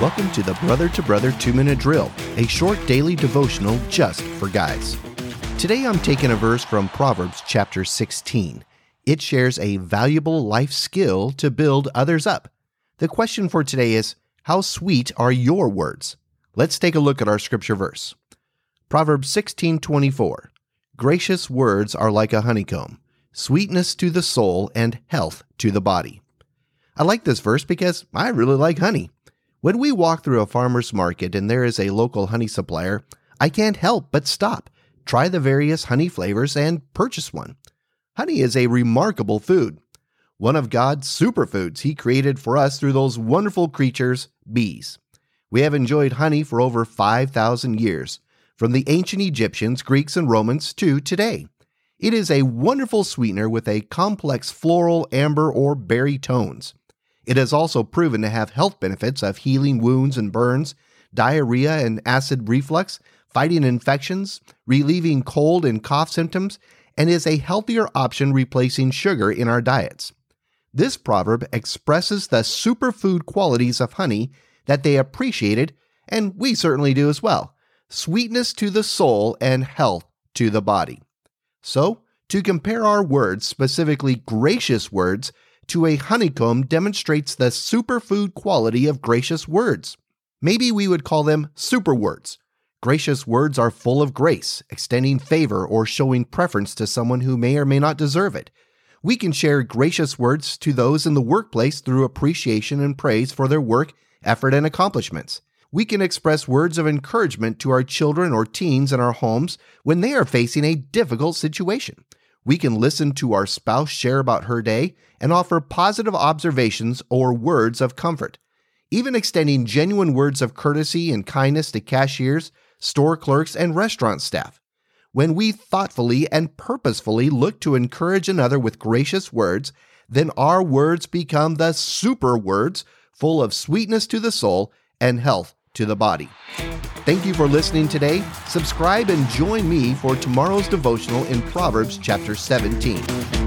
Welcome to the Brother to Brother 2 Minute Drill, a short daily devotional just for guys. Today I'm taking a verse from Proverbs chapter 16. It shares a valuable life skill to build others up. The question for today is How sweet are your words? Let's take a look at our scripture verse. Proverbs 16:24. Gracious words are like a honeycomb, sweetness to the soul and health to the body. I like this verse because I really like honey. When we walk through a farmer's market and there is a local honey supplier, I can't help but stop, try the various honey flavors, and purchase one. Honey is a remarkable food, one of God's superfoods He created for us through those wonderful creatures, bees. We have enjoyed honey for over 5,000 years, from the ancient Egyptians, Greeks, and Romans to today. It is a wonderful sweetener with a complex floral, amber, or berry tones. It has also proven to have health benefits of healing wounds and burns, diarrhea and acid reflux, fighting infections, relieving cold and cough symptoms, and is a healthier option replacing sugar in our diets. This proverb expresses the superfood qualities of honey that they appreciated, and we certainly do as well sweetness to the soul and health to the body. So, to compare our words, specifically gracious words, to a honeycomb demonstrates the superfood quality of gracious words. Maybe we would call them super words. Gracious words are full of grace, extending favor or showing preference to someone who may or may not deserve it. We can share gracious words to those in the workplace through appreciation and praise for their work, effort, and accomplishments. We can express words of encouragement to our children or teens in our homes when they are facing a difficult situation. We can listen to our spouse share about her day and offer positive observations or words of comfort. Even extending genuine words of courtesy and kindness to cashiers, store clerks, and restaurant staff. When we thoughtfully and purposefully look to encourage another with gracious words, then our words become the super words full of sweetness to the soul and health to the body. Thank you for listening today. Subscribe and join me for tomorrow's devotional in Proverbs chapter 17.